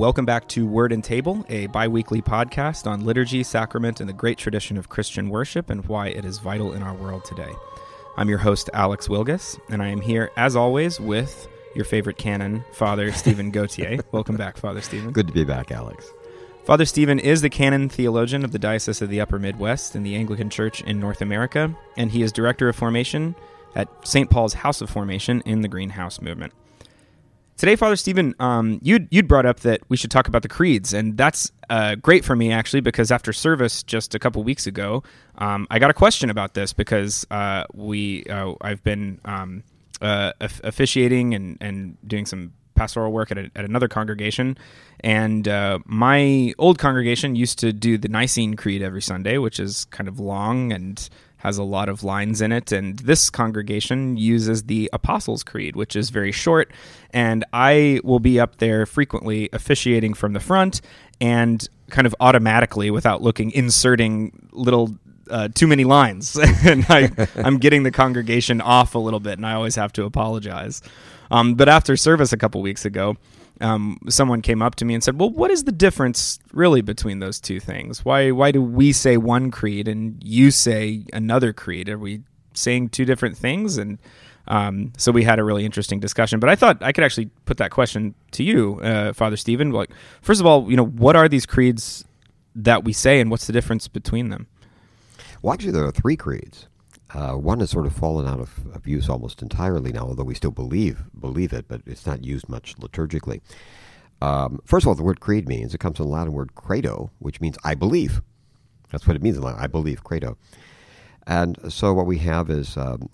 Welcome back to Word and Table, a bi weekly podcast on liturgy, sacrament, and the great tradition of Christian worship and why it is vital in our world today. I'm your host, Alex Wilgus, and I am here, as always, with your favorite canon, Father Stephen Gautier. Welcome back, Father Stephen. Good to be back, Alex. Father Stephen is the canon theologian of the Diocese of the Upper Midwest in the Anglican Church in North America, and he is director of formation at St. Paul's House of Formation in the Greenhouse Movement. Today, Father Stephen, um, you'd, you'd brought up that we should talk about the creeds, and that's uh, great for me actually because after service just a couple weeks ago, um, I got a question about this because uh, we uh, I've been um, uh, officiating and, and doing some pastoral work at, a, at another congregation, and uh, my old congregation used to do the Nicene Creed every Sunday, which is kind of long and has a lot of lines in it. And this congregation uses the Apostles' Creed, which is very short. And I will be up there frequently officiating from the front and kind of automatically, without looking, inserting little uh, too many lines, and I, am getting the congregation off a little bit, and I always have to apologize. Um, but after service a couple weeks ago, um, someone came up to me and said, "Well, what is the difference really between those two things? Why why do we say one creed and you say another creed? Are we saying two different things?" And um, so we had a really interesting discussion. But I thought I could actually put that question to you, uh, Father Stephen. Like, first of all, you know, what are these creeds that we say, and what's the difference between them? Well, actually, there are three creeds. Uh, one has sort of fallen out of, of, use almost entirely now, although we still believe believe it, but it's not used much liturgically. Um, first of all, the word creed means it comes from the Latin word credo, which means I believe. That's what it means in Latin. I believe credo. And so what we have is um,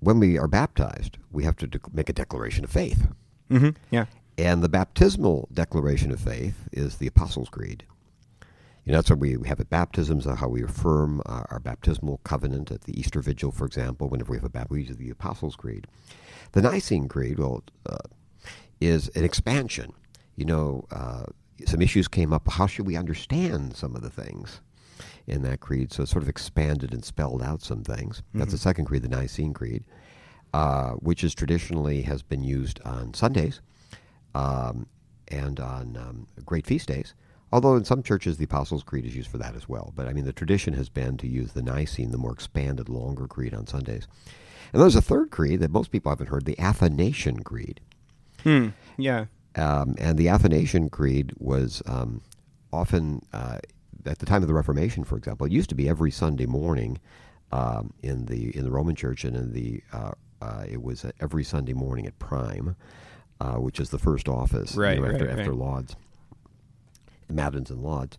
when we are baptized, we have to de- make a declaration of faith. Mm-hmm. Yeah. And the baptismal declaration of faith is the Apostles' Creed. You know, that's what we, we have at baptisms, how we affirm uh, our baptismal covenant at the Easter Vigil, for example, whenever we have a baptism, we use the Apostles' Creed. The Nicene Creed, well, uh, is an expansion. You know, uh, some issues came up. How should we understand some of the things in that creed? So it sort of expanded and spelled out some things. Mm-hmm. That's the second creed, the Nicene Creed, uh, which is traditionally has been used on Sundays um, and on um, great feast days. Although in some churches the Apostles' Creed is used for that as well. But I mean, the tradition has been to use the Nicene, the more expanded, longer creed on Sundays. And there's a third creed that most people haven't heard, the Athanasian Creed. Hmm. Yeah. Um, and the Athanasian Creed was um, often, uh, at the time of the Reformation, for example, it used to be every Sunday morning um, in the in the Roman Church, and in the uh, uh, it was every Sunday morning at Prime, uh, which is the first office right, you know, after, right, after right. Lauds. Matins and Lauds,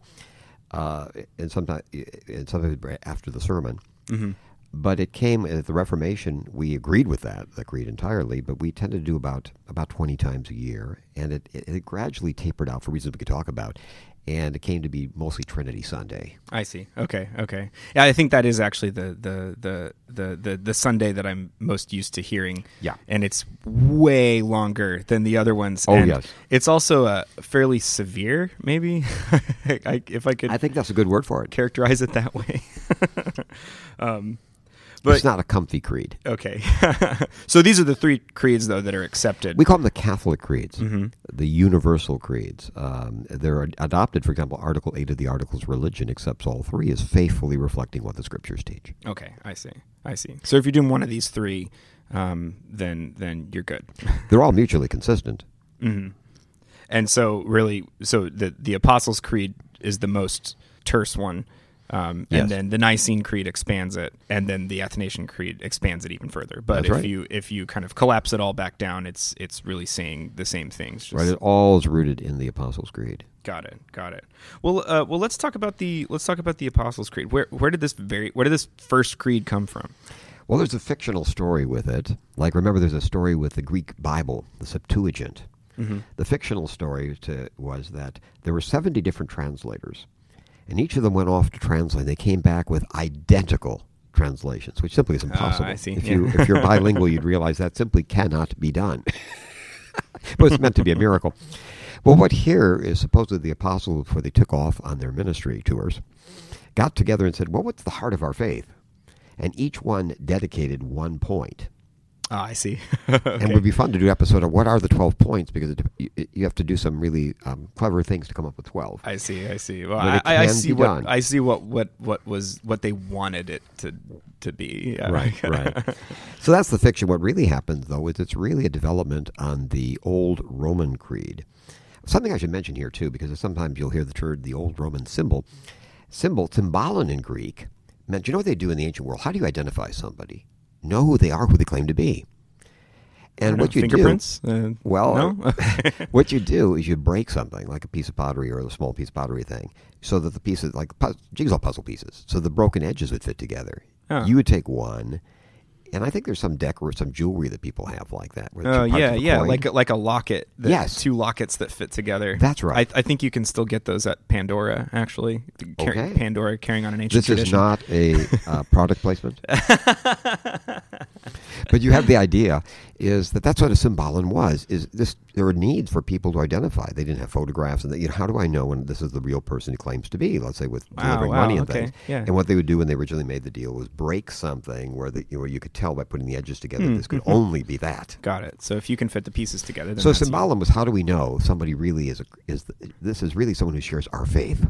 uh, and sometimes and sometimes after the sermon. Mm-hmm. But it came at the Reformation. We agreed with that, agreed entirely. But we tended to do about about twenty times a year, and it, it, it gradually tapered out for reasons we could talk about and it came to be mostly Trinity Sunday. I see. Okay, okay. Yeah, I think that is actually the the the the the, the Sunday that I'm most used to hearing. Yeah, and it's way longer than the other ones. Oh and yes, it's also uh, fairly severe. Maybe I, if I could, I think that's a good word for it. Characterize it that way. um, but it's not a comfy creed. Okay. so these are the three creeds, though, that are accepted. We call them the Catholic creeds, mm-hmm. the universal creeds. Um, they're adopted, for example, Article 8 of the Articles of Religion accepts all three as faithfully reflecting what the scriptures teach. Okay, I see. I see. So if you're doing one of these three, um, then then you're good. they're all mutually consistent. Mm-hmm. And so, really, so the, the Apostles' Creed is the most terse one. Um, yes. And then the Nicene Creed expands it, and then the Athanasian Creed expands it even further. But That's if right. you if you kind of collapse it all back down, it's it's really saying the same things. Just, right, it all is rooted in the Apostles' Creed. Got it, got it. Well, uh, well, let's talk about the let's talk about the Apostles' Creed. Where where did this very where did this first creed come from? Well, there's a fictional story with it. Like remember, there's a story with the Greek Bible, the Septuagint. Mm-hmm. The fictional story to, was that there were 70 different translators and each of them went off to translate. They came back with identical translations, which simply is impossible. Uh, I see. If Yeah. you if you're bilingual, you'd realize that simply cannot be done. but it's meant to be a miracle. Well, what here is supposedly the apostles before they took off on their ministry tours, got together and said, "Well, what's the heart of our faith?" And each one dedicated one point. Ah, I see. And it would be fun to do an episode of what are the 12 points because it, you, you have to do some really um, clever things to come up with 12. I see. I see. Well, I, I I see what done. I see what, what what was what they wanted it to to be. Yeah. Right, right. So that's the fiction. What really happens, though, is it's really a development on the old Roman creed. Something I should mention here, too, because sometimes you'll hear the term the old Roman symbol. Symbol, symbolon in Greek, meant, you know what they do in the ancient world? How do you identify somebody? Know who they are, who they claim to be. And what know, you do, fingerprints. Uh, well, no. what you do is you break something like a piece of pottery or a small piece of pottery thing, so that the pieces, like jigsaw puzzle pieces, so the broken edges would fit together. You would take one, and I think there's some decor, some jewelry that people have like that. Oh parts yeah, yeah, coin- like a- like a locket. That, Yes. two lockets that fit together. That's right. I, I think you can still get those at Pandora. Actually, Okay. Pandora carrying on an ancient this is not a uh, product placement, but you have the idea is that that's what a symbolon was. Is this there were needs for people to identify? They didn't have photographs, and they, you know, how do I know when this is the real person he claims to be? Let's say with Wow, delivering wow, money and okay, things. yeah. And what they would do when they originally made the deal was break something where the, you know, where you could tell by putting the edges together Hmm, this could mhm. only be that. Got it. So if you can fit the pieces together, then So symbolon was how do we know somebody really is a, is the, this is really someone who shares our faith.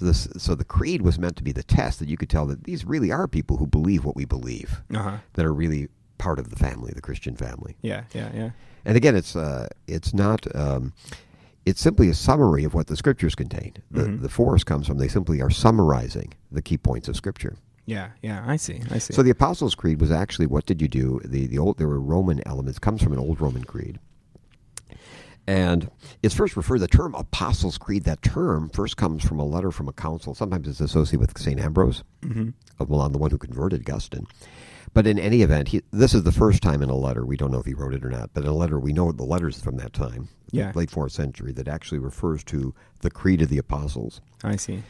This, so the creed was meant to be the test that you could tell that these really are people who believe what we believe Uh-huh. that are really part of the family, the Christian family. Yeah, yeah, yeah. And again, it's uh, it's not um, it's simply a summary of what the scriptures contain. The Mhm. the force comes from they simply are summarizing the key points of scripture. Yeah, yeah, I see. I see. So the Apostles' Creed was actually what did you do? The the old there were Roman elements comes from an old Roman creed. And it's first referred the term Apostles' Creed. That term first comes from a letter from a council. Sometimes it's associated with Saint Ambrose hmm of Milan, the one who converted Augustine. But in any event, he, this is the first time in a letter. We don't know if he wrote it or not, but in a letter, we know the letters from that time, Yeah. late fourth century, that actually refers to the Creed of the Apostles. I see.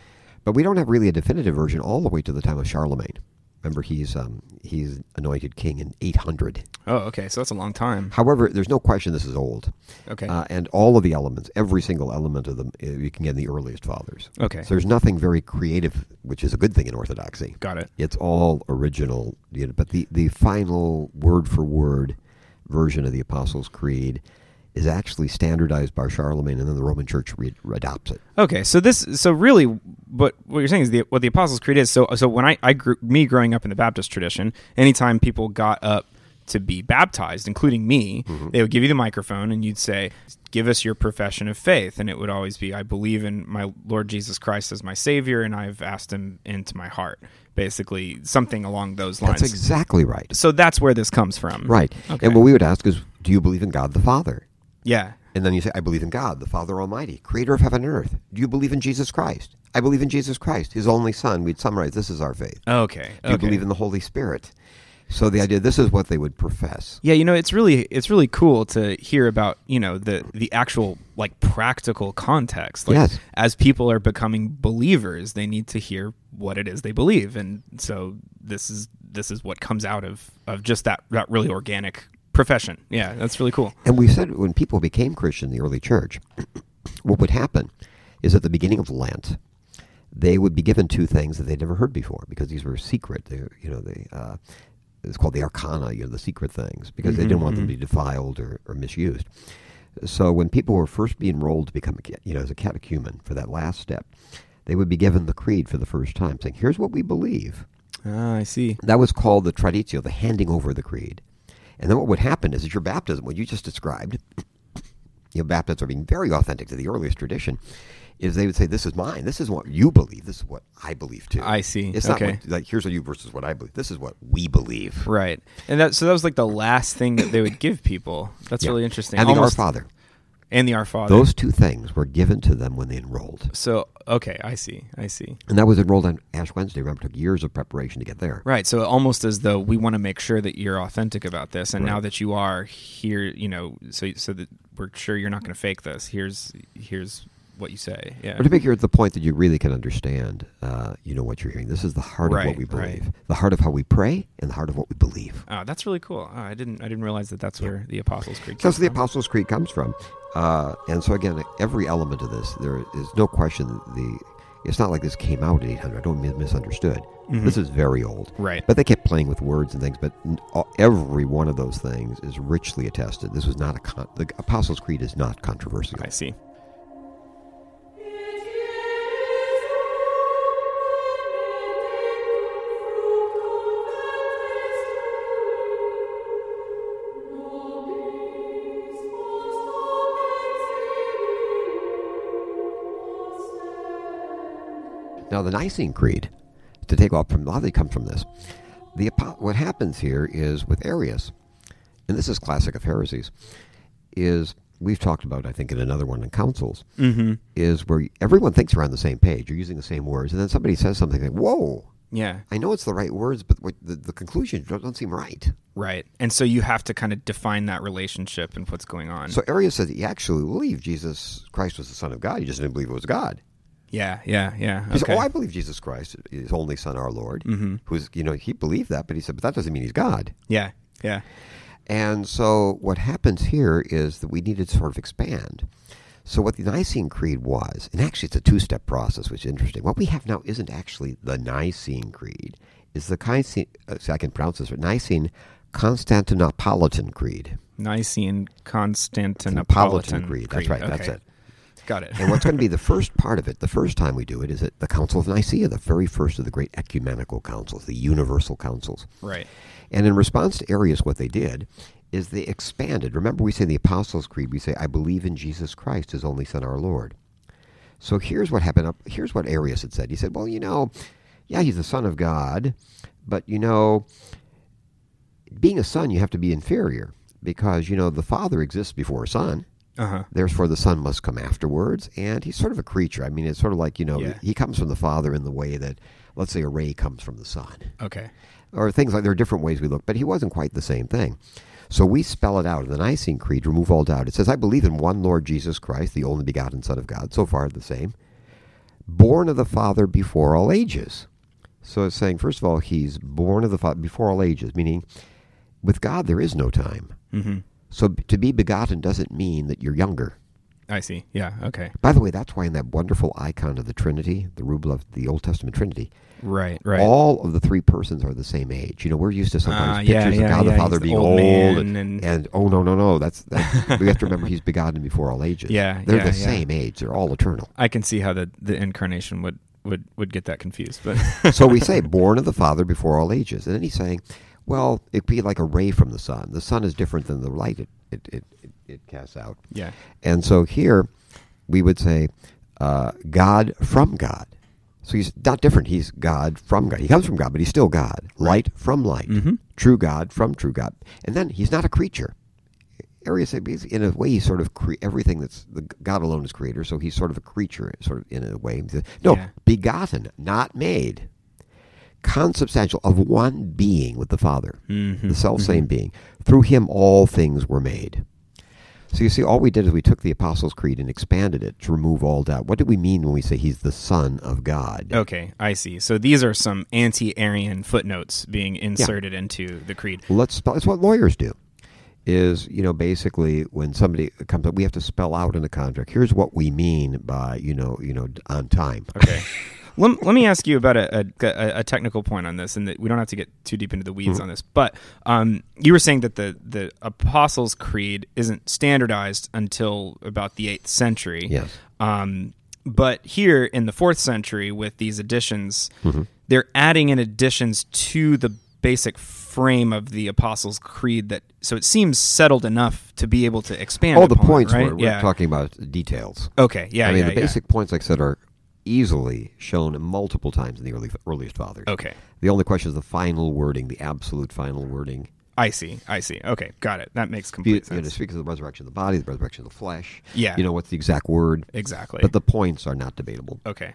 But we don't have really a definitive version all the way to the time of Charlemagne. Remember, he's um, he's anointed king in 800. Oh, okay. So that's a long time. However, there's no question this is old, Okay. uh, and all of the elements, every single element of them, uh, you can get in the earliest fathers. okay. So there's nothing very creative, which is a good thing in Orthodoxy. Got it. It's all original, you know, but the, the final word for word version of the Apostles' Creed is actually standardized by Charlemagne, and then the Roman Church re- adopts it. Okay, so this, so really, what what you're saying is the what the Apostles' Creed is. So, so when I, I grew, me growing up in the Baptist tradition, anytime people got up to be baptized, including me, Mm-hmm. they would give you the microphone and you'd say, "Give us your profession of faith," and it would always be, "I believe in my Lord Jesus Christ as my Savior, and I've asked Him into my heart." Basically, something along those lines. That's exactly right. so that's where this comes from, Right. Okay. And what we would ask is, do you believe in God the Father? Yeah. And then you say, I believe in God, the Father Almighty, creator of heaven and earth. Do you believe in Jesus Christ? I believe in Jesus Christ, his only Son. We'd summarize this is our faith. Okay. Do you okay. believe in the Holy Spirit? So the idea, this is what they would profess. Yeah, you know, it's really it's really cool to hear about you know the the actual like practical context. Like, Yes. As people are becoming believers, they need to hear what it is they believe, and so this is this is what comes out of of just that that really organic profession. Yeah, that's really cool. And we said when people became Christian in the early church, what would happen is at the beginning of Lent, they would be given two things that they'd never heard before because these were secret. They, you know, they uh, it's called the arcana, you know, the secret things, because they Mhm, didn't want them mhm. to be defiled or, or misused. So when people were first being enrolled to become, a, you know, as a catechumen for that last step, they would be given the creed for the first time, saying, "Here's what we believe." Ah, I see. That was called the traditio, the handing over the creed. And then what would happen is, that your baptism, what you just described, you know, baptists are being very authentic to the earliest tradition, is they would say, "This is mine. This is what you believe. This is what I believe too." I see. It's okay. not what, like here's what you versus what I believe. This is what we believe. Right, and that so that was like the last thing that they would give people. That's Yeah. really interesting. And the Our Father. And the Our Father. Those two things were given to them when they enrolled, So okay, I see. I see. and that was enrolled on Ash Wednesday. Remember, it took years of preparation to get there. Right. So almost as though we want to make sure that you're authentic about this, and Right. now that you are here, you know, so so that we're sure you're not going to fake this. Here's here's what you say. Yeah. Or to make it the point that you really can understand, uh, you know what you're hearing. This is the heart of what we right. believe, the heart of how we pray, and the heart of what we believe. Oh, that's really cool. Oh, I didn't I didn't realize that that's where the Apostles' Creed. That's where the. Apostles' Creed comes from. Uh, and so again, every element of this, there is no question the It's not like this came out in 800. I don't misunderstood. Mhm. This is very old. Right. But they kept playing with words and things. But every one of those things is richly attested. This was not a con- the Apostles' Creed is not controversial. I see. Now, the Nicene Creed, to take off from a lot of it comes from this. The what happens here is with Arius, and this is classic of heresies, is we've talked about I think in another one in councils Mm-hmm. is where everyone thinks we're on the same page. You're using the same words, and then somebody says something like, "Whoa, Yeah. I know it's the right words, but the, the conclusion don't, don't seem right." Right. And so you have to kind of define that relationship and what's going on. So Arius said he actually believed Jesus Christ was the Son of God. He just didn't believe it was God. Yeah, yeah, yeah. He said, "Oh, I believe Jesus Christ is His only Son, our Lord." Mhm. Who's you know he believed that, but he said, "But that doesn't mean He's God." yeah, yeah. And so what happens here is that we needed to sort of expand. So what the Nicene Creed was, and actually it's a two-step process, which is interesting. What we have now isn't actually the Nicene Creed. Is the Nicene, uh, see, I can pronounce this, right? Nicene Constantinopolitan Creed. Nicene Constantinopolitan Creed. That's right. That's it. Got it. And what's going to be the first part of it, the first time we do it, is at the Council of Nicaea, the very first of the great ecumenical councils, the universal councils. right. And in response to Arius, what they did is they expanded. Remember, we say in the Apostles' Creed, we say, I believe in Jesus Christ, his only Son, our Lord. So here's what happened. Up Here's what Arius had said. He said, Well, you know, yeah, he's the Son of God, but, you know, being a son, you have to be inferior because, you know, the Father exists before a Son. Uh huh. Therefore, the Son must come afterwards. And he's sort of a creature. I mean, it's sort of like, you know, Yeah. he comes from the Father in the way that, let's say, a ray comes from the sun Okay. or things like there are different ways we look, but he wasn't quite the same thing. So we spell it out in the Nicene Creed, remove all doubt. It says, I believe in one Lord Jesus Christ, the only begotten Son of God. So far, the same. Born of the Father before all ages. So it's saying, first of all, he's born of the Father before all ages, meaning with God there is no time. Mm-hmm. So to be begotten doesn't mean that you're younger. I see. Yeah. Okay. By the way, that's why in that wonderful icon of the Trinity, the Rublev, the Old Testament Trinity, Right. Right. all of the three persons are the same age. You know, we're used to sometimes Ah, pictures yeah, of yeah, God the yeah, Father the being old old, and, and- and oh no no no that's, that's we have to remember he's begotten before all ages. Yeah, they're the same age. They're all eternal. I can see how the the incarnation would would would get that confused, but so we say born of the Father before all ages, and then he's saying, well, it'd be like a ray from the sun. The sun is different than the light it it it, it, it casts out. yeah. And so here we would say uh, God from God. So he's not different. He's God from God. He comes from God, but he's still God. Light from light. Mhm. True God from true God. And then he's not a creature. Arius, in a way, he's sort of cre- everything that's the, God alone is creator. So he's sort of a creature, sort of in a way. No, Yeah. begotten, not made, consubstantial of one being with the Father, Mhm, the self same being. Through him, all things were made. So you see, all we did is we took the Apostles' Creed and expanded it to remove all doubt. What do we mean when we say he's the Son of God? Okay, I see. So these are some anti-Arian footnotes being inserted into the creed. Let's spell. It's what lawyers do. Is you know basically when somebody comes up, we have to spell out in the contract. Here's what we mean by you know you know on time. Okay. let, let me ask you about a, a, a technical point on this, and that we don't have to get too deep into the weeds Mhm. on this. But um, you were saying that the, the Apostles' Creed isn't standardized until about the eighth century. Yes. Um, but here in the fourth century, with these additions, Mhm. they're adding in additions to the basic frame of the Apostles' Creed. That so it seems settled enough to be able to expand. All the points right? we're, we're yeah. talking about details. Okay. Yeah. I mean yeah, the yeah. basic points, like I said, are easily shown multiple times in the early earliest fathers. Okay. The only question is the final wording, the absolute final wording. I see. I see. Okay, got it. That makes complete You know, sense. speaks of the resurrection of the body, the resurrection of the flesh. Yeah. You know what's the exact word? Exactly. But the points are not debatable. okay.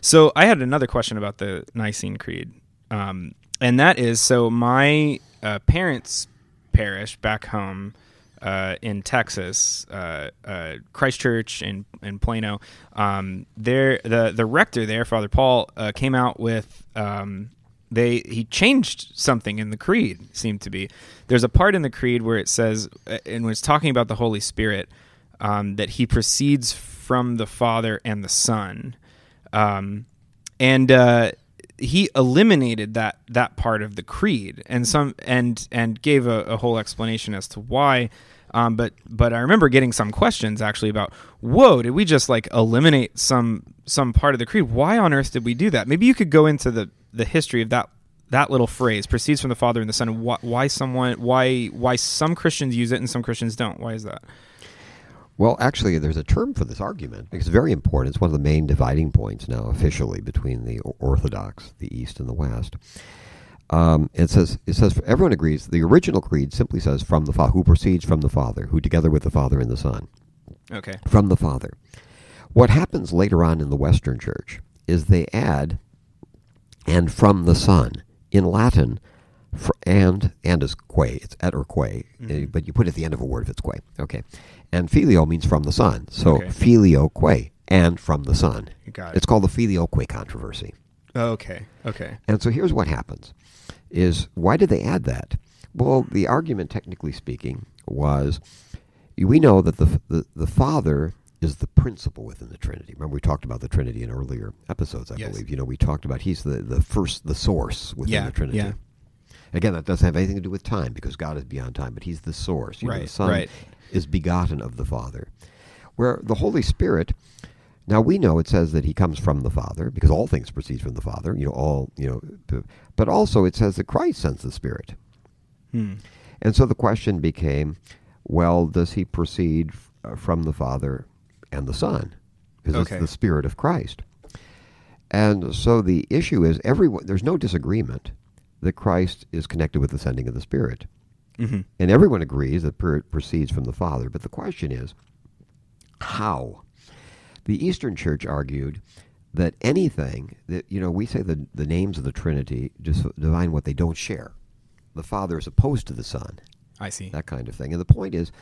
So I had another question about the Nicene Creed, um, and that is so my uh, parents' parish back home uh, in Texas, uh, uh, Christchurch in in Plano. Um, there, the the rector there, Father Paul, uh, came out with. Um, they he changed something in the creed seemed to be there's a part in the creed where it says uh, and when it's talking about the holy spirit um, that he proceeds from the father and the son um, and uh, he eliminated that that part of the creed, and some and and gave a, a whole explanation as to why. Um, but but I remember getting some questions actually about, whoa, did we just like eliminate some some part of the creed? Why on earth did we do that? Maybe you could go into the the history of that that little phrase proceeds from the Father and the Son. Why, why someone why why some Christians use it and some Christians don't? Why is that? Well, actually, there's a term for this argument. It's very important. It's one of the main dividing points now, officially, between the Orthodox, the East, and the West. Um, it says it says everyone agrees. The original creed simply says from the Father, who proceeds from the Father, who together with the Father and the Son. Okay. From the Father. What happens later on in the Western Church is they add and from the Son in Latin. For, and and is que. It's et or que, mm-hmm. but you put it at the end of a word if it's que. Okay, and filio means from the Son. So okay. filioque and from the Son. Got it. It's called the filioque controversy. Okay. Okay. And so here's what happens: is why did they add that? Well, the argument, technically speaking, was we know that the the, the Father is the principle within the Trinity. Remember, we talked about the Trinity in earlier episodes, I yes. believe. You know, we talked about he's the, the first, the source within yeah, the Trinity. Yeah. Again, that doesn't have anything to do with time because God is beyond time, but he's the source. You right, know, the Son right. Is begotten of the Father. Where the Holy Spirit, now we know it says that he comes from the Father because all things proceed from the Father. You know, all you know, but also it says that Christ sends the Spirit. Hmm. And so the question became, well, does he proceed uh, from the Father and the Son? Because okay. it's the Spirit of Christ. And so the issue is everyone. There's no disagreement that Christ is connected with the sending of the Spirit. Mm-hmm. And everyone agrees that it proceeds from the Father. But the question is, how? The Eastern Church argued that anything that, you know, we say the, the names of the Trinity just define what they don't share. The Father is opposed to the Son. I see. That kind of thing. And the point is,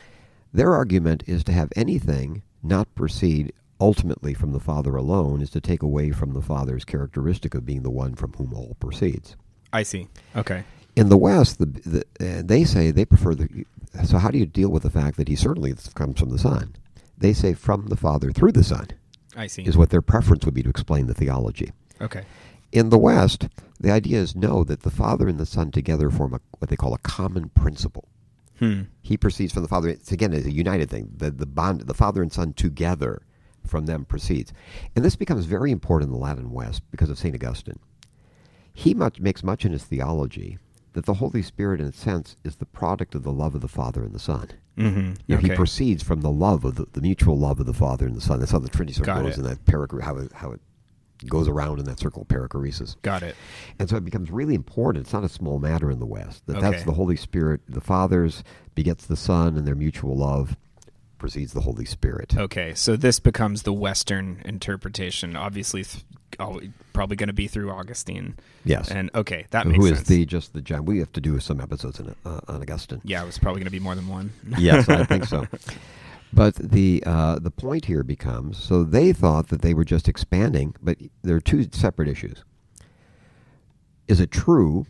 their argument is to have anything not proceed ultimately from the Father alone is to take away from the Father's characteristic of being the one from whom all proceeds. I see. Okay. In the West, the, the uh, they say they prefer the. So how do you deal with the fact that he certainly comes from the Son? They say from the Father through the Son. I see. Is what their preference would be to explain the theology. Okay. In the West, the idea is no, that the Father and the Son together form a, what they call a common principle. Hmm. He proceeds from the Father. It's again a united thing. The the bond, the Father and Son together from them proceeds, and this becomes very important in the Latin West because of Saint Augustine. He much, makes much in his theology that the Holy Spirit, in a sense, is the product of the love of the Father and the Son. Mm-hmm. You know, okay. He proceeds from the love of the, the, mutual love of the Father and the Son. That's how the Trinity sort of goes it. in that perichor- how it, how it goes around in that circle of perichoresis. Got it. And so it becomes really important. It's not a small matter in the West that okay. that's the Holy Spirit. The Father's begets the Son, and their mutual love precedes the Holy Spirit. Okay, so this becomes the Western interpretation. Obviously, th- oh, probably going to be through Augustine. Yes. And okay, that Who makes is sense. the just the John? We have to do some episodes in, uh, on Augustine. Yeah, it was probably going to be more than one. yes, I think so. But the uh, the point here becomes so they thought that they were just expanding, but there are two separate issues. Is it true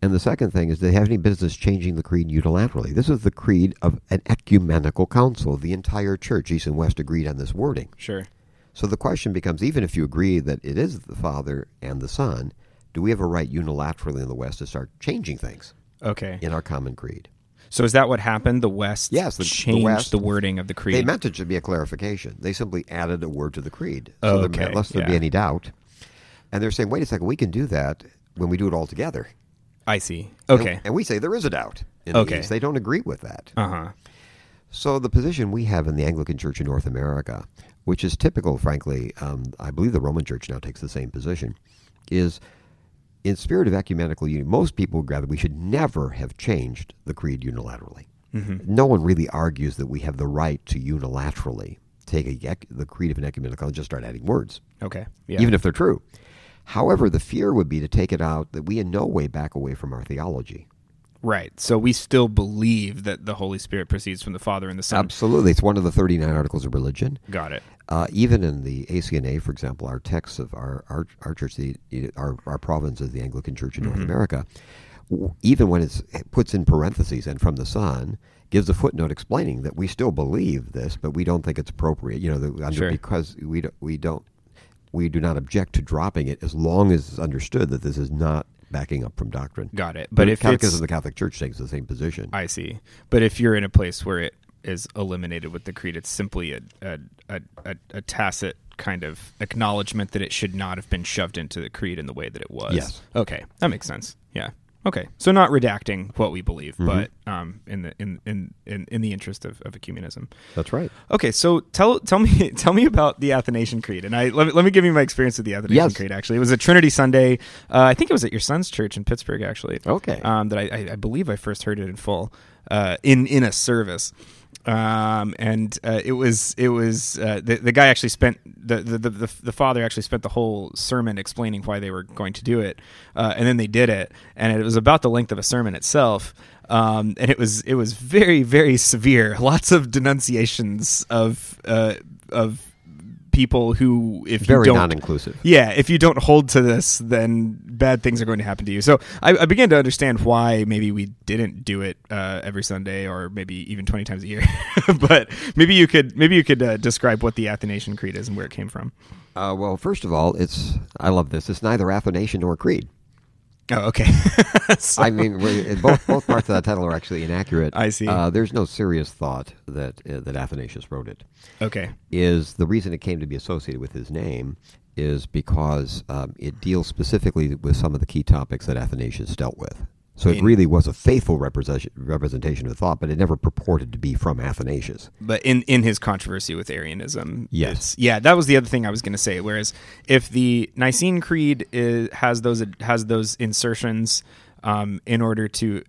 and the second thing is, they have any business changing the creed unilaterally? This is the creed of an ecumenical council. The entire church, East and West, agreed on this wording. Sure. So the question becomes even if you agree that it is the Father and the Son, do we have a right unilaterally in the West to start changing things Okay. in our common creed? So is that what happened? The West Yes, the- the changed West- the wording of the creed. They meant it to be a clarification. They simply added a word to the creed. So okay, there, lest there be any doubt. And they're saying, wait a second, we can do that when we do it all together. I see. And- Okay. And, we say there is a doubt. In the Okay. East. They don't agree with that. Uh huh. So the position we have in the Anglican Church in North America, which is typical, frankly, um, I believe the Roman Church now takes the same position, is in spirit of ecumenical unity. Most people would gather we should never have changed the creed unilaterally. hmm No one really argues that we have the right to unilaterally take a, the creed of an ecumenical and just start adding words, Okay. Yeah. even if they're true. However, the fear would be to take it out that we in no way back away from our theology. right. So we still believe that the Holy Spirit proceeds from the Father and the Son. Absolutely. It's one of the 39 articles of religion. Got it. Uh, even in the ACNA, for example, our texts of our our, our church, the, our our province of the Anglican Church in North Mhm. America. w- Even when it's, it puts in parentheses and from the Son, gives a footnote explaining that we still believe this, but we don't think it's appropriate. You know, the, under, Sure. because we don't, we don't we do not object to dropping it as long as it's understood that this is not backing up from doctrine. Got it. But the if Catechism of the Catholic Church takes the same position. I see. But if you're in a place where it is eliminated with the creed, it's simply a a, a, a, a tacit kind of acknowledgement that it should not have been shoved into the creed in the way that it was. Yes. Okay, that makes sense. Yeah. Okay. So not redacting what we believe, Mm-hmm. but um, in the in, in, in, in the interest of, of ecumenism. That's right. Okay, so tell tell me tell me about the Athanasian Creed, and I let me, let me give you my experience with the Athanasian Yes. Creed. Actually, it was a Trinity Sunday. Uh, I think it was at your son's church in Pittsburgh. Actually, Okay. um, that I, I, I believe I first heard it in full uh, in in a service. Um, and uh, it was it was uh, the the guy actually spent the, the the the the father actually spent the whole sermon explaining why they were going to do it, uh, and then they did it, and it was about the length of a sermon itself. Um, and it was it was very very severe. Lots of denunciations of uh, of people who if Very you don't non-inclusive. yeah, if you don't hold to this, then bad things are going to happen to you. So I, I began to understand why maybe we didn't do it uh, every Sunday, or maybe even twenty times a year. but maybe you could maybe you could uh, describe what the Athanasian Creed is and where it came from. Uh, well, first of all, it's I love this. It's neither Athanasian nor creed. Oh, okay. So- I mean, both both parts of that title are actually inaccurate. I see. Uh, there's no serious thought that uh, that Athanasius wrote it. okay, Is the reason it came to be associated with his name is because um, it deals specifically with some of the key topics that Athanasius dealt with. So it really was a faithful representation representation of thought, but it never purported to be from Athanasius. but in in his controversy with Arianism, Yes. yeah, that was the other thing I was going to say. Whereas if the Nicene Creed is, has those has those insertions um, in order to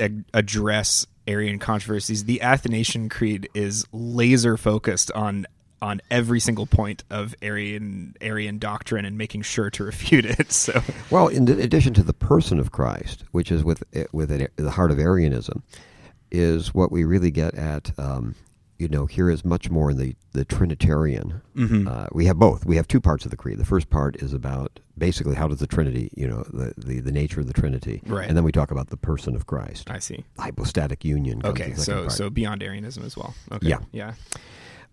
ag- address Arian controversies, the Athanasian Creed is laser focused on on every single point of Arian Arian doctrine and making sure to refute it. So Well, in addition to the person of Christ, which is with with the heart of Arianism, is what we really get at. Um, you know, here is much more in the the Trinitarian. Mm-hmm. Uh, we have both. We have two parts of the creed. The first part is about basically how does the Trinity, you know, the the, the nature of the Trinity, Right. And then we talk about the person of Christ. I see. Hypostatic union. comes Okay, so part. so beyond Arianism as well. Okay. Yeah. Yeah.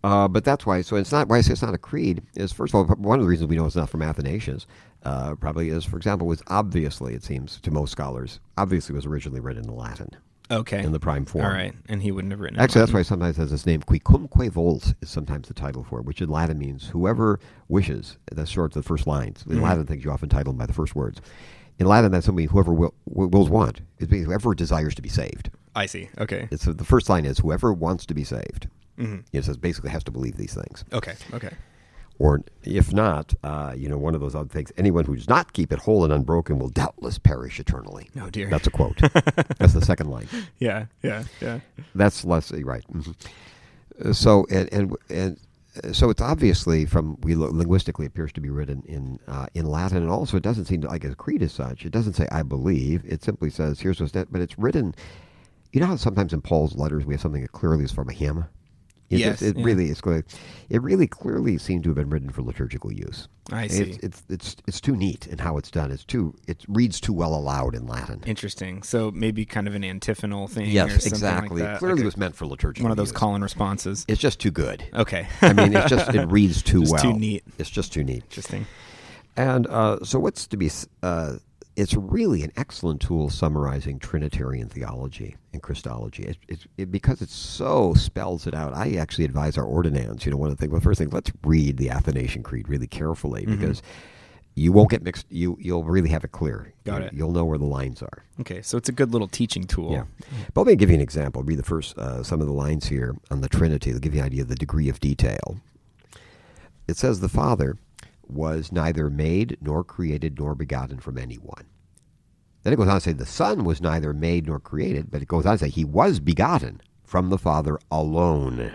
Uh, but that's why. So it's not why I say it's not a creed. Is first of all one of the reasons we know it's not from Athanasius. Uh, probably is, for example, was obviously it seems to most scholars obviously was originally written in Latin Okay. in the prime form. All right, and he wouldn't have written. Actually, that's why it sometimes has this name quicumque vult is sometimes the title for it, which in Latin means whoever wishes. That's short of the first lines. In Mhm. Latin, things you often title them by the first words. In Latin, that's something whoever will, wills want. It means whoever desires to be saved. I see. Okay. It's the first line is whoever wants to be saved. Hmm It says basically has to believe these things. Okay. Okay. Or if not, uh, you know, one of those other things, anyone who does not keep it whole and unbroken will doubtless perish eternally. Oh dear. That's a quote. That's the second line. yeah. Yeah. Yeah. That's less right. Mhm. Uh, So and and and uh, so it's obviously from we linguistically appears to be written in uh, in Latin, and also it doesn't seem like a creed as such. It doesn't say "I believe." It simply says "Here's what's that," but it's written. You know how sometimes in Paul's letters we have something that clearly is from a hymn. It Yes, just- it yeah. really is. It really clearly seemed to have been written for liturgical use. I see. It's, it's it's it's too neat in how it's done. It's too it reads too well aloud in Latin. Interesting. So maybe kind of an antiphonal thing. or Yes, something exactly. Like that. Clearly Like was meant for liturgical. one of those use. call and responses. It's just too good. Okay. I mean, it's just it reads too well. too neat. It's just too neat. Interesting. And uh, so, what's to be? Uh, it's really an excellent tool summarizing Trinitarian theology and Christology. It, it, it, because it so spells it out. I actually advise our ordinands. You know, one of the things. Well, first thing, let's read the Athanasian Creed really carefully Mm-hmm. because you won't get mixed. You you'll really have it clear. Got You- it. You'll know where the lines are. Okay. So it's a good little teaching tool. Yeah. But let me give you an example. Read the first, uh, some of the lines here on the Trinity. They'll give you an idea of the degree of detail. It says the Father was neither made nor created nor begotten from anyone. Then it goes on to say the Son was neither made nor created, but it goes on to say he was begotten from the Father alone.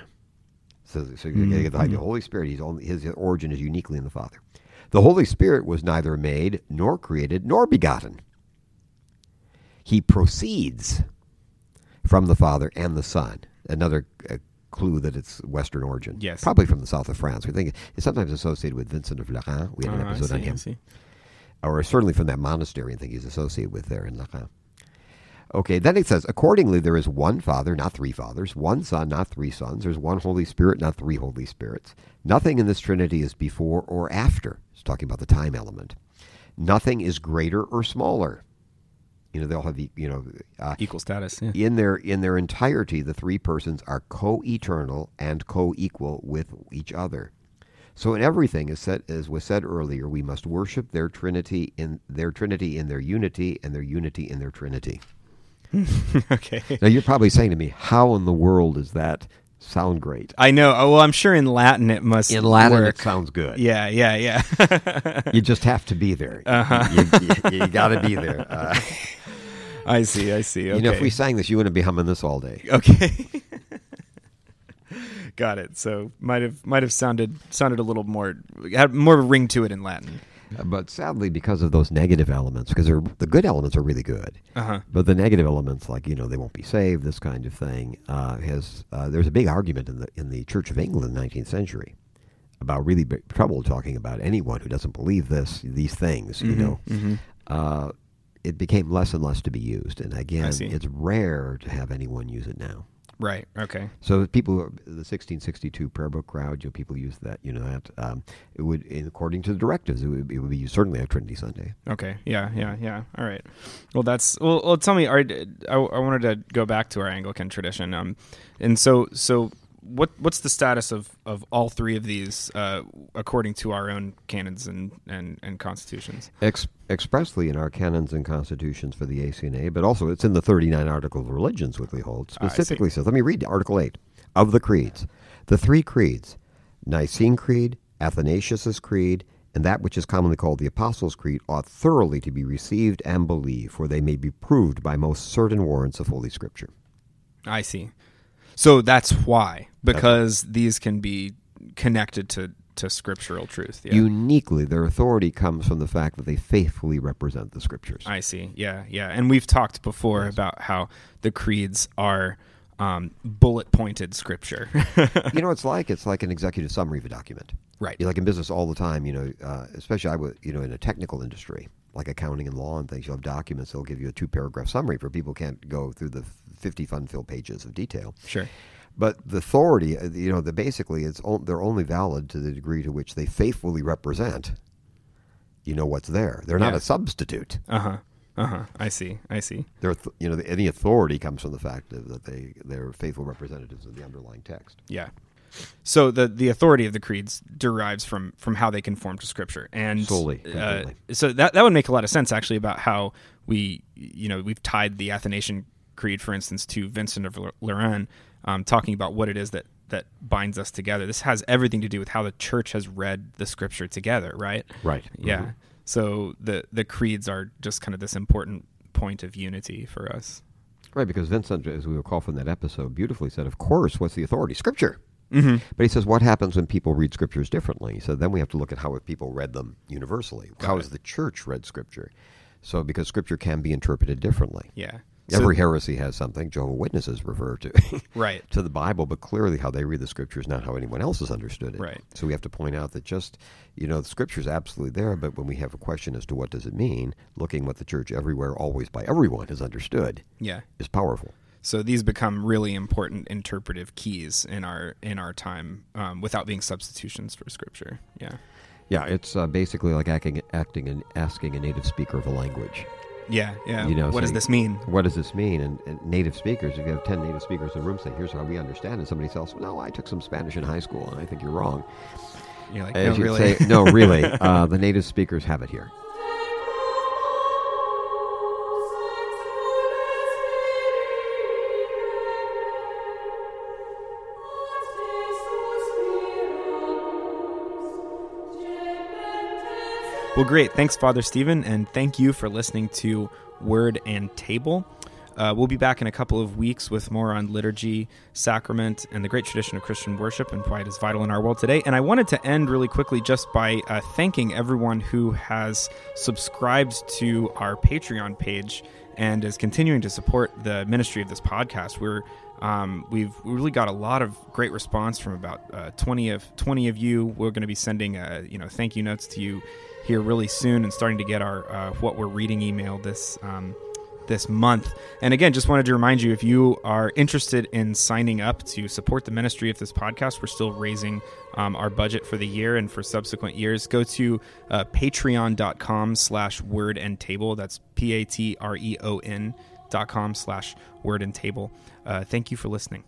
So, so you get the. The Holy Spirit, he's only, his origin is uniquely in the Father. The Holy Spirit was neither made nor created nor begotten. He proceeds from the Father and the Son. Another uh, clue that it's Western origin. Yes. Probably from the south of France. We think it's sometimes associated with Vincent of Lerins. We had an Oh, episode on see, I him. Or certainly from that monastery, I think he's associated with there in Lerins. Okay, then it says, accordingly, there is one Father, not three fathers, one Son, not three sons. There's one Holy Spirit, not three Holy Spirits. Nothing in this Trinity is before or after. It's talking about the time element. Nothing is greater or smaller. You know, they'll have, you know, uh, Equal status. Yeah. in their in their entirety, the three persons are co-eternal and co-equal with each other. So in everything, as, said, as was said earlier, we must worship their Trinity in their Trinity in their unity and their unity in their Trinity. okay. Now you're probably saying to me, how in the world does that sound great? I know. Oh, well, I'm sure in Latin it must In Latin, work. it sounds good. Yeah, yeah, yeah. You just have to be there. Uh-huh. You, you, got to be there. Uh, I see. I see. Okay. You know, if we sang this, you wouldn't be humming this all day. okay. Got it. So might have might have sounded sounded a little more had more of a ring to it in Latin. Uh, But sadly, because of those negative elements, because they're, the good elements are really good, Uh huh. but the negative elements, like you know, they won't be saved, this kind of thing, uh, has uh, there's a big argument in the in the Church of England in the 19th century about really big trouble talking about anyone who doesn't believe this these things. You know, hmm uh, it became less and less to be used, and again, it's rare to have anyone use it now. Right. Okay. So people, the 1662 prayer book crowd, you know, people use that. You know that um, it would, in, according to the directives, it would, it would be used certainly on Trinity Sunday. Okay. Yeah. Yeah. Yeah. All right. Well, that's well. well tell me. Are, I, I wanted to go back to our Anglican tradition. Um, and so so what what's the status of, of all three of these uh, according to our own canons and and, and constitutions? Ex- expressly in our canons and constitutions for the ACNA, but also it's in the 39 Articles of Religions, which we hold. Specifically says, let me read Article 8 of the creeds. The three creeds, Nicene Creed, Athanasius' Creed, and that which is commonly called the Apostles' Creed, ought thoroughly to be received and believed, for they may be proved by most certain warrants of Holy Scripture. I see. So that's why because these can be connected to to scriptural truth. Yeah. Uniquely, their authority comes from the fact that they faithfully represent the Scriptures. I see. Yeah, yeah. And we've talked before about how the creeds are um, bullet pointed scripture. you know, what it's like it's like an executive summary of a document. right. You know, like in business all the time, you know, uh, especially I would, you know, in a technical industry like accounting and law and things, you'll have documents. They'll give you a two paragraph summary for people who can't go through the fifty fun filled pages of detail. Sure. But the authority, uh, you know, the basically it's on, they're only valid to the degree to which they faithfully represent. You know what's there. They're not a substitute. Uh huh. Uh huh. I see. I see. They're, you know, the, any authority comes from the fact that, that they they're faithful representatives of the underlying text. Yeah. So the the authority of the creeds derives from from how they conform to Scripture, and Solely, uh, so that that would make a lot of sense actually about how we you know we've tied the Athanasian Creed, for instance, to Vincent of Lerins, um, talking about what it is that that binds us together. This has everything to do with how the Church has read the Scripture together, right? Right. Yeah. So the the creeds are just kind of this important point of unity for us. Right, because Vincent, as we recall from that episode, beautifully said, "Of course, what's the authority? Scripture." Mm-hmm. But he says, what happens when people read scriptures differently? So then we have to look at how have people read them universally. how has the church read scripture? So because scripture can be interpreted differently. Yeah. So- Every heresy has something. Jehovah Witnesses refer to right. to the Bible, but clearly how they read the scripture is not how anyone else has understood it. Right. So we have to point out that just you know the scripture is absolutely there, but when we have a question as to what does it mean, looking what the church everywhere, always by everyone has understood, Yeah. is powerful. So these become really important interpretive keys in our in our time, um, without being substitutions for Scripture. Yeah. Yeah, it's uh, basically like acting, acting and asking a native speaker of a language. Yeah. Yeah. You know, what does this mean? What does this mean? And, and native speakers, if you have 10 native speakers in a room saying, here's how we understand it, somebody else, no, I took some Spanish in high school, and I think you're wrong. You're like, no, really. say, no, really, uh, the native speakers have it here. Well, great. Thanks, Father Stephen, and thank you for listening to Word and Table. Uh, we'll be back in a couple of weeks with more on liturgy, sacrament, and the great tradition of Christian worship and why it is vital in our world today. And I wanted to end really quickly just by uh, thanking everyone who has subscribed to our Patreon page and is continuing to support the ministry of this podcast. We're um, we've really got a lot of great response from about uh, 20 of 20 of you. We're going to be sending uh, you know thank you notes to you here really soon and starting to get our uh, what we're reading email this um, this month. And again, just wanted to remind you if you are interested in signing up to support the ministry of this podcast, we're still raising um, our budget for the year and for subsequent years. Go to uh, patreon.com slash word and table. That's P A T R E O N dot com slash word and table. Uh, thank you for listening.